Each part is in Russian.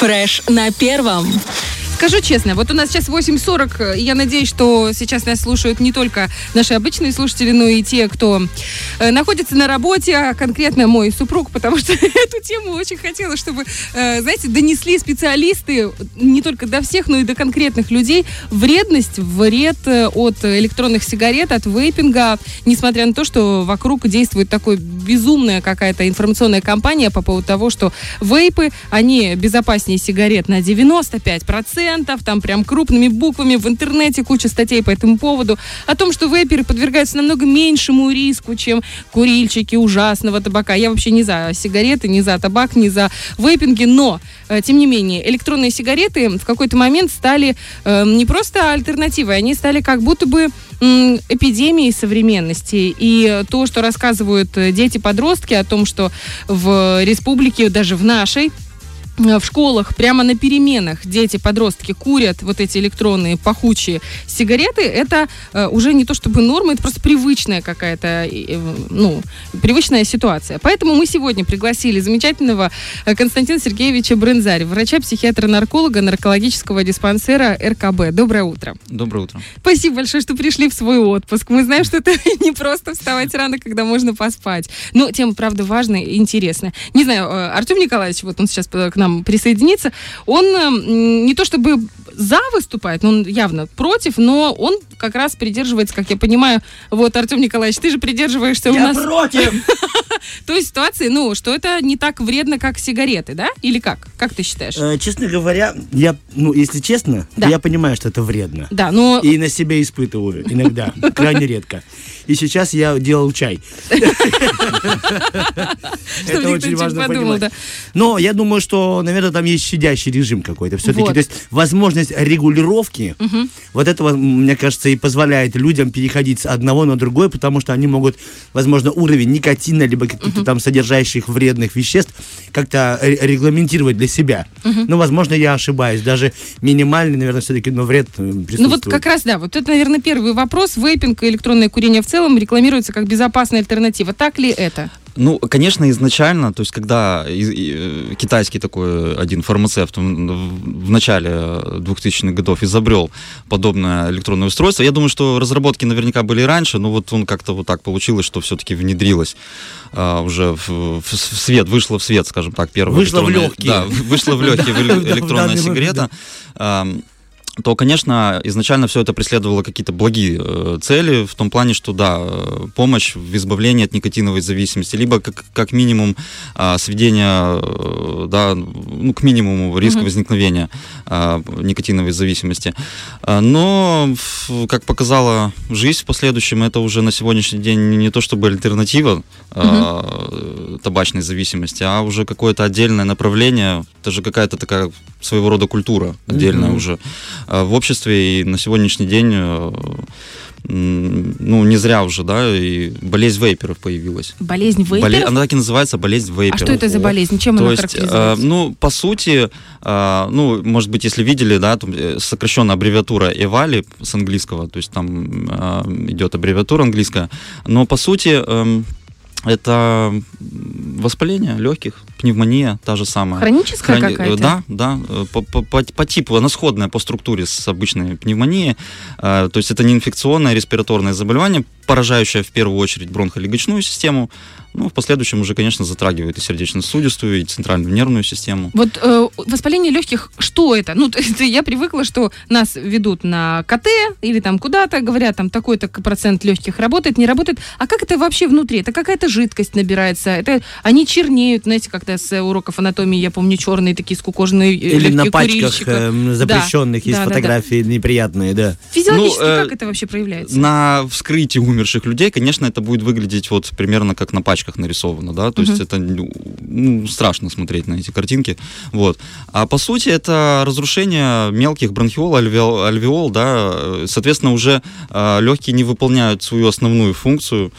Фреш на первом. Скажу честно, вот у нас сейчас 8.40, и я надеюсь, что сейчас нас слушают не только наши обычные слушатели, но и те, кто э, находится на работе, а конкретно мой супруг, потому что эту тему очень хотела, чтобы, э, знаете, донесли специалисты не только до всех, но и до конкретных людей. Вредность, вред э, от электронных сигарет, от вейпинга, несмотря на то, что вокруг действует такой безумная какая-то информационная кампания по поводу того, что вейпы, они безопаснее сигарет на 95%, пациентов, там прям крупными буквами в интернете куча статей по этому поводу, о том, что вейперы подвергаются намного меньшему риску, чем курильщики ужасного табака. Я вообще не за сигареты, не за табак, не за вейпинги, но, э, тем не менее, электронные сигареты в какой-то момент стали э, не просто альтернативой, они стали как будто бы э, эпидемией современности. И то, что рассказывают э, дети-подростки о том, что в республике, даже в нашей, Э, в школах прямо на переменах дети, подростки курят вот эти электронные пахучие сигареты, это э, уже не то чтобы норма, это просто привычная какая-то, э, ну, привычная ситуация. Поэтому мы сегодня пригласили замечательного э, Константина Сергеевича Брынзарь, врача-психиатра-нарколога наркологического диспансера РКБ. Доброе утро. Доброе утро. Спасибо большое, что пришли в свой отпуск. Мы знаем, что это не просто вставать рано, когда можно поспать. Но тема, правда, важная и интересная. Не знаю, э, Артем Николаевич, вот он сейчас к нам нам присоединиться, он не то чтобы за выступает, он явно против, но он как раз придерживается, как я понимаю, вот, Артем Николаевич, ты же придерживаешься я у нас... против! той ситуации, ну, что это не так вредно, как сигареты, да? Или как? Как ты считаешь? Э, честно говоря, я, ну, если честно, Да. я понимаю, что это вредно. Да, но... И на себе испытываю иногда, крайне редко. И сейчас я делал чай. Ничего не подумал, да. Но я думаю, что, наверное, там есть щадящий режим какой-то. Все-таки, то есть возможность регулировки, вот этого, мне кажется, и позволяет людям переходить с одного на другое, потому что они могут, возможно, уровень никотина, либо каких-то там содержащих вредных веществ как-то ре- регламентировать для себя. Ну, возможно, я ошибаюсь. Даже минимальный, наверное, все-таки, но вред э, присутствует. Ну вот как раз, да, вот это, наверное, первый вопрос. Вейпинг и электронное курение в целом рекламируется как безопасная альтернатива. Так ли это? Ну, конечно, изначально, то есть, когда э, китайский такой один фармацевт в начале 2000-х годов изобрел подобное электронное устройство, я думаю, что разработки наверняка были и раньше, но вот он как-то вот так получилось, что все-таки внедрилось а, уже в, в- в свет, вышло в свет, скажем так, первая Вышло в легкие. Да, вышла в легкие электронная сигарета. То, конечно, изначально все это преследовало какие-то благие э, цели, в том плане, что, да, э, помощь в избавлении от никотиновой зависимости, либо как, как минимум а, сведение, э, да, ну, к минимуму риска Мгм. возникновения а, никотиновой зависимости. А, Но, как показала жизнь в последующем, это уже на сегодняшний день не- то чтобы альтернатива а, табачной зависимости, а уже какое-то отдельное направление, это же какая-то такая своего рода культура отдельная Мгм. уже в обществе, и на сегодняшний день э, ну, не зря уже, да, и болезнь вейперов появилась. Болезнь вейперов? Боле- Она так и называется, болезнь А вейперов. что это за болезнь? Чем То она есть, э, характеризуется? ну, по сути, э, ну, может быть, если видели, да, там э, сокращенная аббревиатура EVALI с английского, то есть там э, идет аббревиатура английская, но по сути эм, это воспаление легких, пневмония та же самая. Хроническая Хрони- какая-то? Да, да, э, по, по- по- по типу, она сходная по структуре с обычной пневмонией. Э, То есть это не инфекционное респираторное заболевание, поражающее в первую очередь бронхолегочную систему, ну, в последующем уже, конечно, затрагивает и сердечно-сосудистую, и центральную нервную систему. Вот э, воспаление легких, что это? Ну, то есть я привыкла, что нас ведут на КТ или там куда-то, говорят, там такой-то процент легких работает, не работает. А как это вообще внутри? Это какая-то жидкость набирается? Это они чернеют, знаете, как-то с уроков анатомии, я помню, черные такие скукоженные э, Или на пачках эм, запрещенных есть да, да, да. фотографии неприятные, да. Физиологически Ну, э, как это вообще проявляется? На вскрытии умерших людей, конечно, это будет выглядеть вот примерно как на пачках нарисовано, да, то есть Мгм. это ну, страшно смотреть на эти картинки, вот. А по сути это разрушение мелких бронхиол, альвеол, альвеол, да, э, соответственно уже легкие не выполняют свою основную функцию,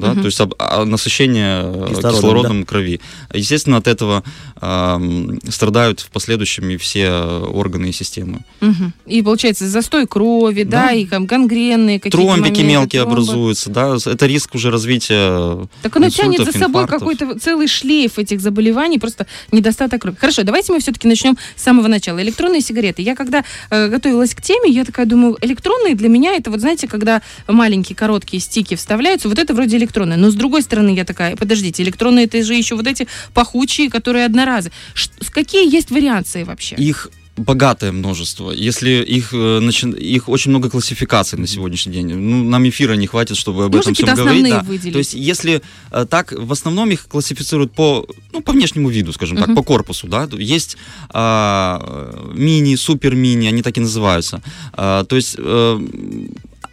да, то есть об- а, насыщение э, Кислородом, кислородом, крови. Естественно, от этого ам, страдают в последующем и все э, органы и системы. Мгм. И получается застой крови, да, Да. и там гангренные какие-то Тромбики моменты, мелкие тромбы. образуются, да, это риск уже развития Так оно тянет за собой какой-то целый шлейф этих заболеваний, просто недостаток крови. Хорошо, давайте мы все-таки начнем с самого начала. Электронные сигареты. Я когда э, готовилась к теме, я такая думаю, электронные для меня это вот, знаете, когда маленькие короткие стики вставляются, вот это вроде электронные. Но с другой стороны я такая, подождите, электронные это же еще вот эти пахучие, которые одноразы. Ш- какие есть вариации вообще? Их богатое множество. Если их, э, начи- их очень много классификаций на сегодняшний день. Ну, нам эфира не хватит, чтобы об Можно этом всем говорить. да. выделить? То есть, если э, так, в основном их классифицируют по, ну, по внешнему виду, скажем Мгм. так, по корпусу, да. Есть а, мини, супер мини, они так и называются. А, то есть э,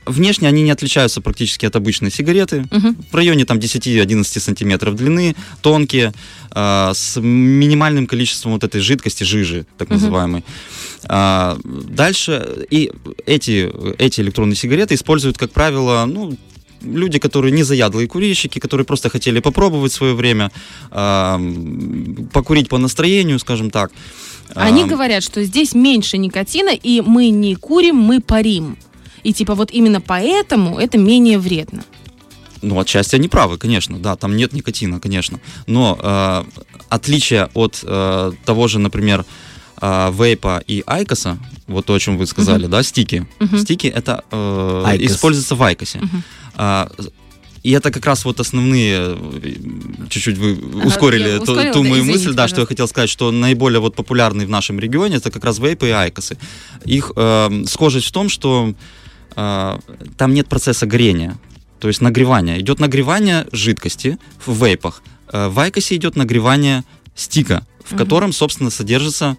внешне они не отличаются практически от обычной сигареты. Мгм. В районе там 10-11 сантиметров длины, тонкие, а, с минимальным количеством вот этой жидкости, жижи, так Мгм. называемой. А, дальше и эти, эти электронные сигареты используют, как правило, ну, люди, которые не заядлые курильщики, которые просто хотели попробовать в свое время, м, покурить по настроению, скажем так. Они А, говорят, что здесь меньше никотина, и мы не курим, мы парим. И типа вот именно поэтому это менее вредно. Ну, отчасти они правы, конечно, да, там нет никотина, конечно. Но э, отличие от э, того же, например, э, вейпа и айкоса, вот то, о чем вы сказали, да, стики. Мгм. Стики это э, IQOS. используется в айкосе. А, и это как раз вот основные, э, чуть-чуть вы Ага, ускорили я ту, ускорила, ту да, мою извините, мысль, да, что я пожалуйста. хотел сказать, что наиболее вот популярный в нашем регионе это как раз вейпы и айкосы. Их э, схожесть в том, что э, там нет процесса горения, то есть нагревания. Идет нагревание жидкости в вейпах. Э, в айкосе идет нагревание стика, в Мгм. котором, собственно, содержится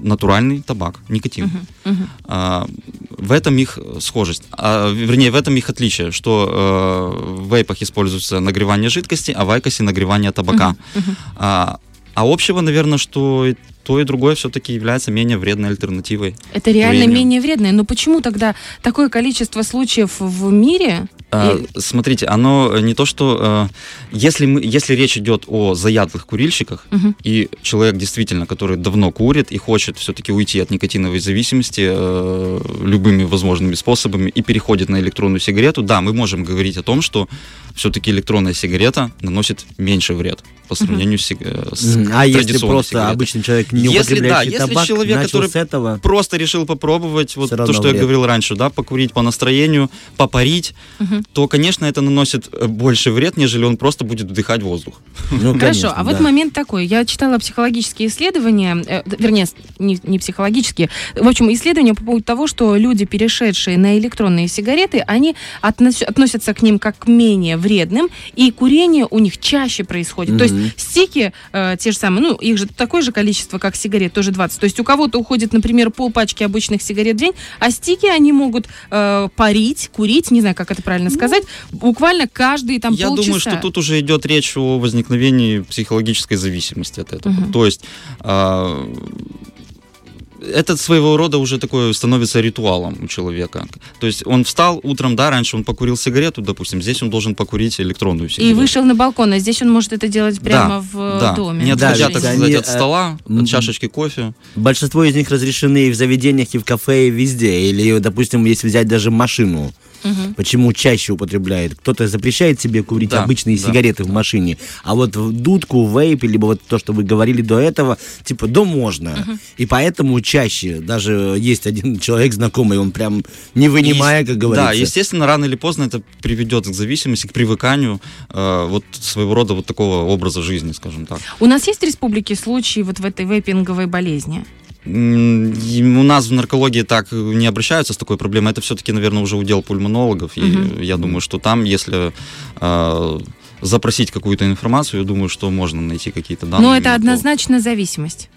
натуральный табак, никотин. Мгм, мгм. А, в этом их схожесть, а, вернее, в этом их отличие, что э, в вейпах используется нагревание жидкости, а в айкосе нагревание табака. Мгм. А, а общего, наверное, что и то и другое все-таки является менее вредной альтернативой. Это реально Курению. менее вредное. Но почему тогда такое количество случаев в мире? А, Смотрите, оно не то, что э, если, мы, если речь идет о заядлых курильщиках, Мгм. и человек действительно, который давно курит и хочет все-таки уйти от никотиновой зависимости э, любыми возможными способами и переходит на электронную сигарету, да, мы можем говорить о том, что все-таки электронная сигарета наносит меньше вред по сравнению с, э, с. А если просто сигаретой. обычный человек, не Если, да, если табак, человек, начал который с этого, Просто решил попробовать вот то, что я вред. говорил раньше, да, покурить по настроению, попарить, Мгм. то, конечно, это наносит э, больше вред, нежели он просто будет вдыхать воздух. ну, Хорошо, конечно, а вот да. момент такой. Я читала психологические исследования, э, вернее, не, не психологические. В общем, исследования по поводу того, что люди, перешедшие на электронные сигареты, они относ- относятся к ним как к менее вредным, и курение у них чаще происходит. То Мгм. Есть стики, э, те же самые, ну, их же такое же количество, как сигарет, тоже 20. То есть у кого-то уходит, например, полпачки обычных сигарет в день, а стики они могут э, парить, курить, не знаю, как это правильно сказать, буквально каждые там Я полчаса. думаю, что тут уже идет речь о возникновении психологической зависимости от этого. Мгм. То есть а, это своего рода уже такое становится ритуалом у человека. То есть он встал утром, да, раньше он покурил сигарету, допустим, здесь он должен покурить электронную И сигарету. вышел на балкон, а здесь он может это делать прямо Да, в э, да, доме. не отходя, Да, так сказать, они, от э, стола, м, от чашечки кофе. Большинство из них разрешены и в заведениях, и в кафе, и везде. Или, допустим, если взять даже машину. Мгм. Почему чаще употребляет? Кто-то запрещает себе курить Да, обычные да. сигареты в машине, а вот в дудку, вейп, либо вот то, что вы говорили до этого, типа, да можно. И поэтому чаще, даже есть один человек знакомый, он прям не вынимая, как говорится. Да, естественно, рано или поздно это приведет к зависимости, к привыканию э, вот своего рода вот такого образа жизни, скажем так. У нас есть в республике случаи вот в этой вейпинговой болезни? У нас в наркологии так не обращаются с такой проблемой. Это все-таки, наверное, уже удел пульмонологов. И Мгм. я думаю, что там, если э, запросить какую-то информацию, я думаю, что можно найти какие-то данные. Но это однозначно зависимость.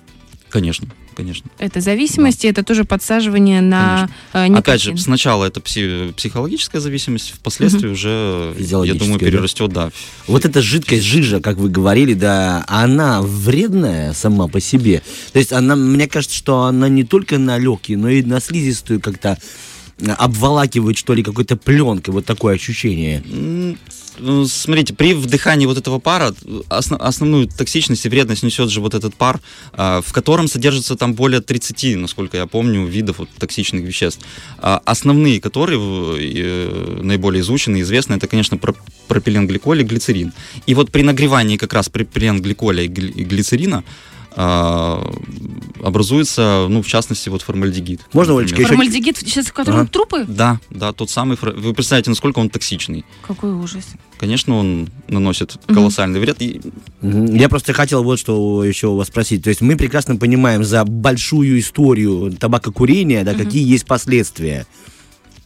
Конечно, конечно. Это зависимость, и это тоже подсаживание на э, никотин. Опять же, сначала это пси- психологическая зависимость, впоследствии уже, я думаю, да? перерастет, да. Вот эта жидкость жижа, как вы говорили, да, она вредная сама по себе. То есть она, мне кажется, что она не только на легкие, но и на слизистую как-то э, обволакивает, что ли, какой-то пленкой. Вот такое ощущение. Ну, смотрите, при вдыхании вот этого пара основ, основную токсичность и вредность несет же вот этот пар, а, в котором содержится там более 30, насколько я помню, видов вот, токсичных веществ. А, основные, которые э, наиболее изучены известны, это, конечно, пропиленгликоль и глицерин. И вот при нагревании как раз пропиленгликоля и глицерина а, образуется, ну, в частности, вот формальдегид. Можно, Олечка, еще... Формальдегид, сейчас в котором ага. трупы? Да, да, тот самый. Вы представляете, насколько он токсичный. Какой ужас. Конечно, он наносит колоссальный угу. вред. И... Я просто хотел вот что еще у вас спросить. То есть мы прекрасно понимаем за большую историю табакокурения, да, угу. какие есть последствия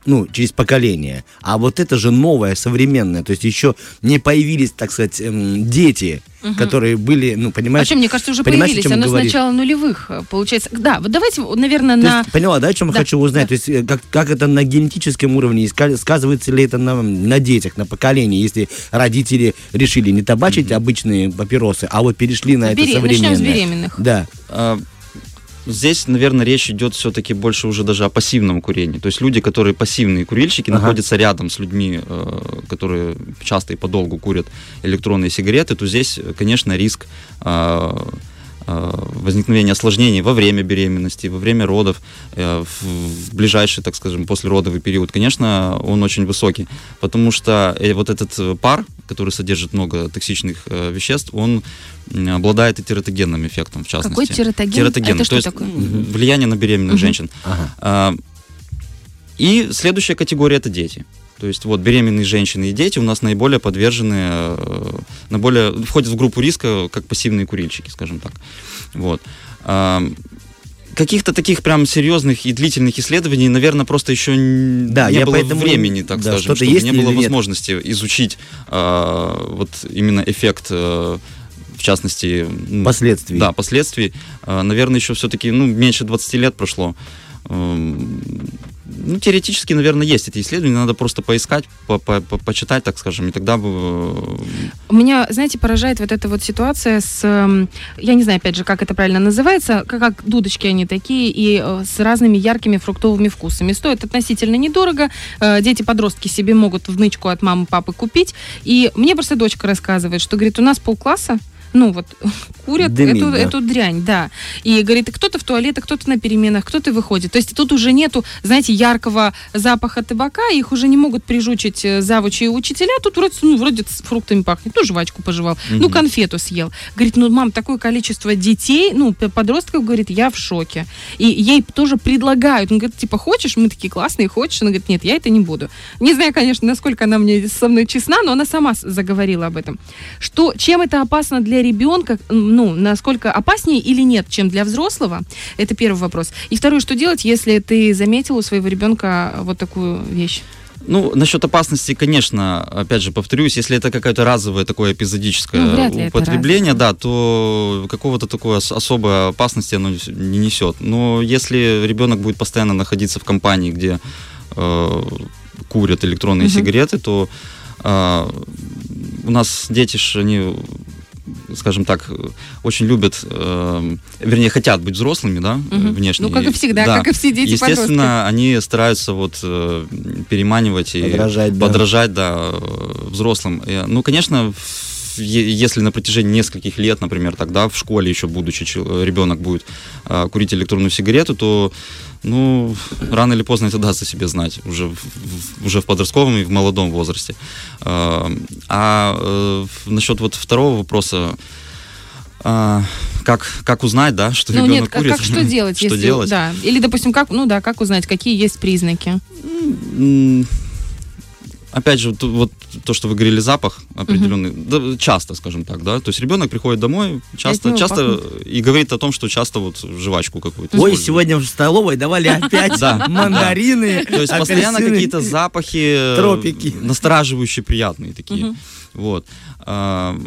ну, через поколение. А вот это же новое, современное. То есть еще не появились, так сказать, эм, дети, угу. которые были, ну, понимаешь... А что, мне кажется, уже появились. Оно с начала нулевых, э, получается. Да, вот давайте, наверное, на... Есть, поняла, да, о чем да. я хочу узнать? Да. То есть э, как, как это на генетическом уровне, сказывается ли это на, на детях, на поколении, если родители решили не табачить угу. обычные папиросы, а вот перешли на Берем... это современное. Начнем с беременных. Да. Здесь, наверное, речь идет все-таки больше уже даже о пассивном курении. То есть люди, которые пассивные курильщики, ага. находятся рядом с людьми, э, которые часто и подолгу курят электронные сигареты, то здесь, конечно, риск э, э, возникновения осложнений во время беременности, во время родов, в ближайший, так скажем, послеродовый период, конечно, он очень высокий, потому что вот этот пар, который содержит много токсичных веществ, он обладает и тератогенным эффектом, в частности. Какой тератоген? Тератоген, Это что то есть такое? влияние на беременных угу. женщин. Ага. А, и следующая категория это дети. То есть вот беременные женщины и дети у нас наиболее подвержены, э, наиболее входят в группу риска как пассивные курильщики, скажем так. Вот. Каких-то таких прям серьезных и длительных исследований, наверное, просто еще да, не было поэтому, времени, так да, скажем, чтобы не было возможности нет? изучить э, вот именно эффект э, в частности... Последствий. Да, последствий. А, наверное, еще все-таки, ну, меньше 20 лет прошло. Ну, теоретически, наверное, есть эти исследования, надо просто поискать, по -по -по почитать, так скажем, и тогда бы... Э, Меня, знаете, поражает вот эта вот ситуация с, эм, я не знаю, опять же, как это правильно называется, как, как дудочки они такие, и э, с разными яркими фруктовыми вкусами. Стоят относительно недорого, э, дети-подростки себе могут в нычку от мамы, папы купить, и мне просто дочка рассказывает, что, говорит, у нас полкласса ну вот курят Дымит, эту, да. эту дрянь, да. И говорит, кто-то в туалет, а кто-то на переменах, кто-то выходит. То есть тут уже нету, знаете, яркого запаха табака, их уже не могут прижучить э, завучи и учителя. Тут вроде, ну, вроде с фруктами пахнет. Ну, жвачку пожевал, угу. ну, конфету съел. Говорит, ну, мам, такое количество детей, ну, подростков, говорит, я в шоке. И ей тоже предлагают. Он говорит, типа, хочешь? Мы такие классные, хочешь? Она говорит, нет, я это не буду. Не знаю, конечно, насколько она мне со мной честна, но она сама заговорила об этом. Что, чем это опасно для ребенка, ну, насколько опаснее или нет, чем для взрослого? Это первый вопрос. И второй, что делать, если ты заметил у своего ребенка вот такую вещь? Ну, насчет опасности, конечно, опять же повторюсь, если это какое-то разовое такое эпизодическое ну, употребление, да, то какого-то такой особой опасности оно не несет. Но если ребенок будет постоянно находиться в компании, где э, курят электронные угу. сигареты, то э, у нас дети же, они скажем так, очень любят, э, вернее, хотят быть взрослыми, да, угу. внешне. Ну, как и всегда, да. как и все дети Естественно, подростки. они стараются вот э, переманивать и подражать, да, подражать, да взрослым. Ну, конечно, если на протяжении нескольких лет, например, тогда в школе еще будучи ребенок будет э, курить электронную сигарету, то ну, рано или поздно это даст о себе знать, уже в, уже в подростковом и в молодом возрасте. А, а э, насчет вот второго вопроса, а, как, как узнать, да, что ну, ребенок нет, курит? Как, как что делать? что если, делать? Да. Или, допустим, как, ну да, как узнать, какие есть признаки? Опять же, то, вот то, что вы говорили, запах определенный, угу. да, часто, скажем так, да, то есть ребенок приходит домой, часто, часто и говорит о том, что часто вот жвачку какую-то. Ой, сегодня в столовой давали опять мандарины. То есть постоянно какие-то запахи, тропики, настораживающие, приятные такие. Вот. А,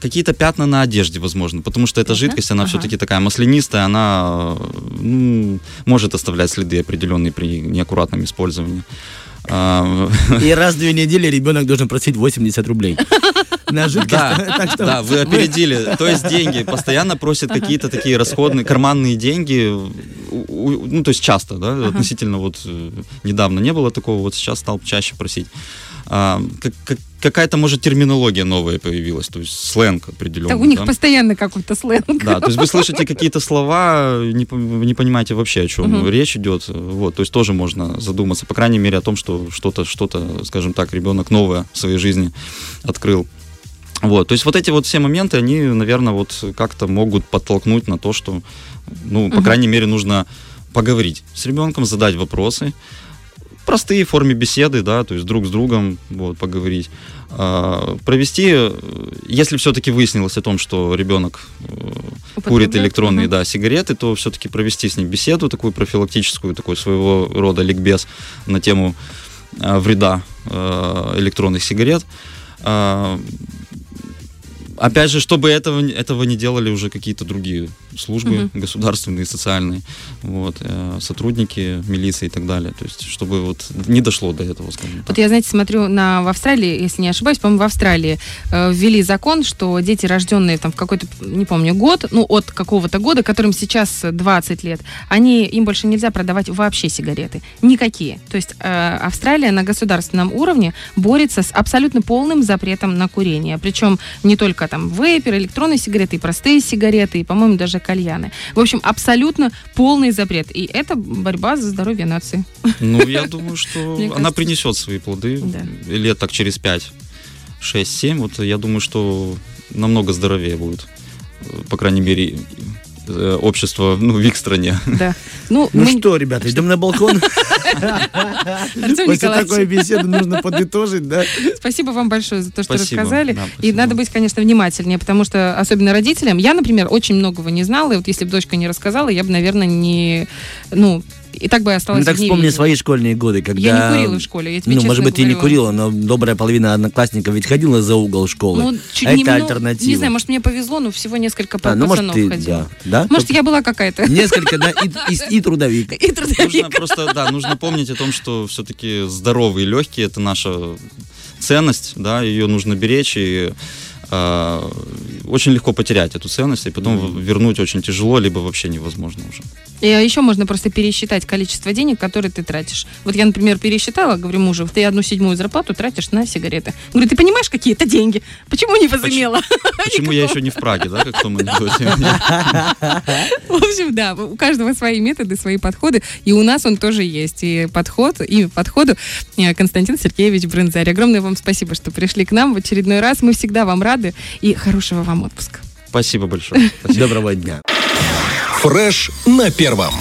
какие-то пятна на одежде, возможно, потому что эта жидкость, она ага. все-таки такая маслянистая, она ну, может оставлять следы определенные при неаккуратном использовании. И раз в две недели ребенок должен просить 80 рублей. На жидкость. Да, так что да, вы опередили. То есть деньги. Постоянно просят какие-то такие расходные, карманные деньги. Ну, то есть часто, да, относительно вот э, недавно не было такого, вот сейчас стал чаще просить. А, как, как, какая-то, может, терминология новая появилась, то есть сленг определенный. Так у них да? постоянно какой-то сленг. Да, то есть вы слышите какие-то слова, не, не понимаете вообще, о чем угу. речь идет. Вот, то есть тоже можно задуматься, по крайней мере, о том, что что-то, что-то, скажем так, ребенок новое в своей жизни открыл. Вот, то есть вот эти вот все моменты, они, наверное, вот как-то могут подтолкнуть на то, что, ну, по угу. крайней мере, нужно поговорить с ребенком, задать вопросы, простые форме беседы, да, то есть друг с другом вот, поговорить. А, провести, если все-таки выяснилось о том, что ребенок э, курит электронные, угу. да, сигареты, то все-таки провести с ним беседу такую профилактическую, такой своего рода ликбез на тему э, вреда э, электронных сигарет. А, опять же, чтобы этого, этого не делали уже какие-то другие службы угу. государственные, социальные, вот, э, сотрудники милиции и так далее. То есть, чтобы вот не дошло до этого, скажем так. Вот я, знаете, смотрю на в Австралии, если не ошибаюсь, по-моему, в Австралии э, ввели закон, что дети, рожденные там в какой-то, не помню, год, ну, от какого-то года, которым сейчас 20 лет, они, им больше нельзя продавать вообще сигареты. Никакие. То есть э, Австралия на государственном уровне борется с абсолютно полным запретом на курение. Причем не только там вейпер, электронные сигареты, и простые сигареты, и, по-моему, даже кальяны. В общем, абсолютно полный запрет. И это борьба за здоровье нации. Ну, я думаю, что она принесет свои плоды лет так через 5, 6, 7. Вот я думаю, что намного здоровее будет. По крайней мере, Э, общество ну, в их стране. Да. Ну, ну мы... что, ребята, идем на балкон. После такой беседы нужно подытожить, да? Спасибо вам большое за то, что рассказали. И надо быть, конечно, внимательнее, потому что, особенно родителям, я, например, очень многого не знала, и вот если бы дочка не рассказала, я бы, наверное, не, ну, и так бы я осталась ну, так вспомни свои школьные годы, когда... Я не курила в школе, я тебе Ну, может быть, говорю. ты не курила, но добрая половина одноклассников ведь ходила за угол школы. Ну, чуть а не, это ну, альтернатива. Не знаю, может, мне повезло, но всего несколько а, ну, пацанов может, ты, ходило. Да, да? Может, Только я была какая-то. Несколько, да, и, и, и трудовик. И трудовик. Нужно просто, да, нужно помнить о том, что все-таки здоровые легкие – это наша ценность, да, ее нужно беречь, и э, очень легко потерять эту ценность, и потом mm-hmm. вернуть очень тяжело, либо вообще невозможно уже. И еще можно просто пересчитать количество денег, которые ты тратишь. Вот я, например, пересчитала, говорю мужу, ты одну седьмую зарплату тратишь на сигареты. Говорю, ты понимаешь, какие это деньги? Почему не возымела? Почему, я еще не в Праге, да, как в том анекдоте? В общем, да, у каждого свои методы, свои подходы, и у нас он тоже есть. И подход, и подходу э, Константин Сергеевич Брынзарь. Огромное вам спасибо, что пришли к нам в очередной раз. Мы всегда вам рады, и хорошего вам отпуска. Спасибо большое. Спасибо. Доброго дня. Фреш на первом.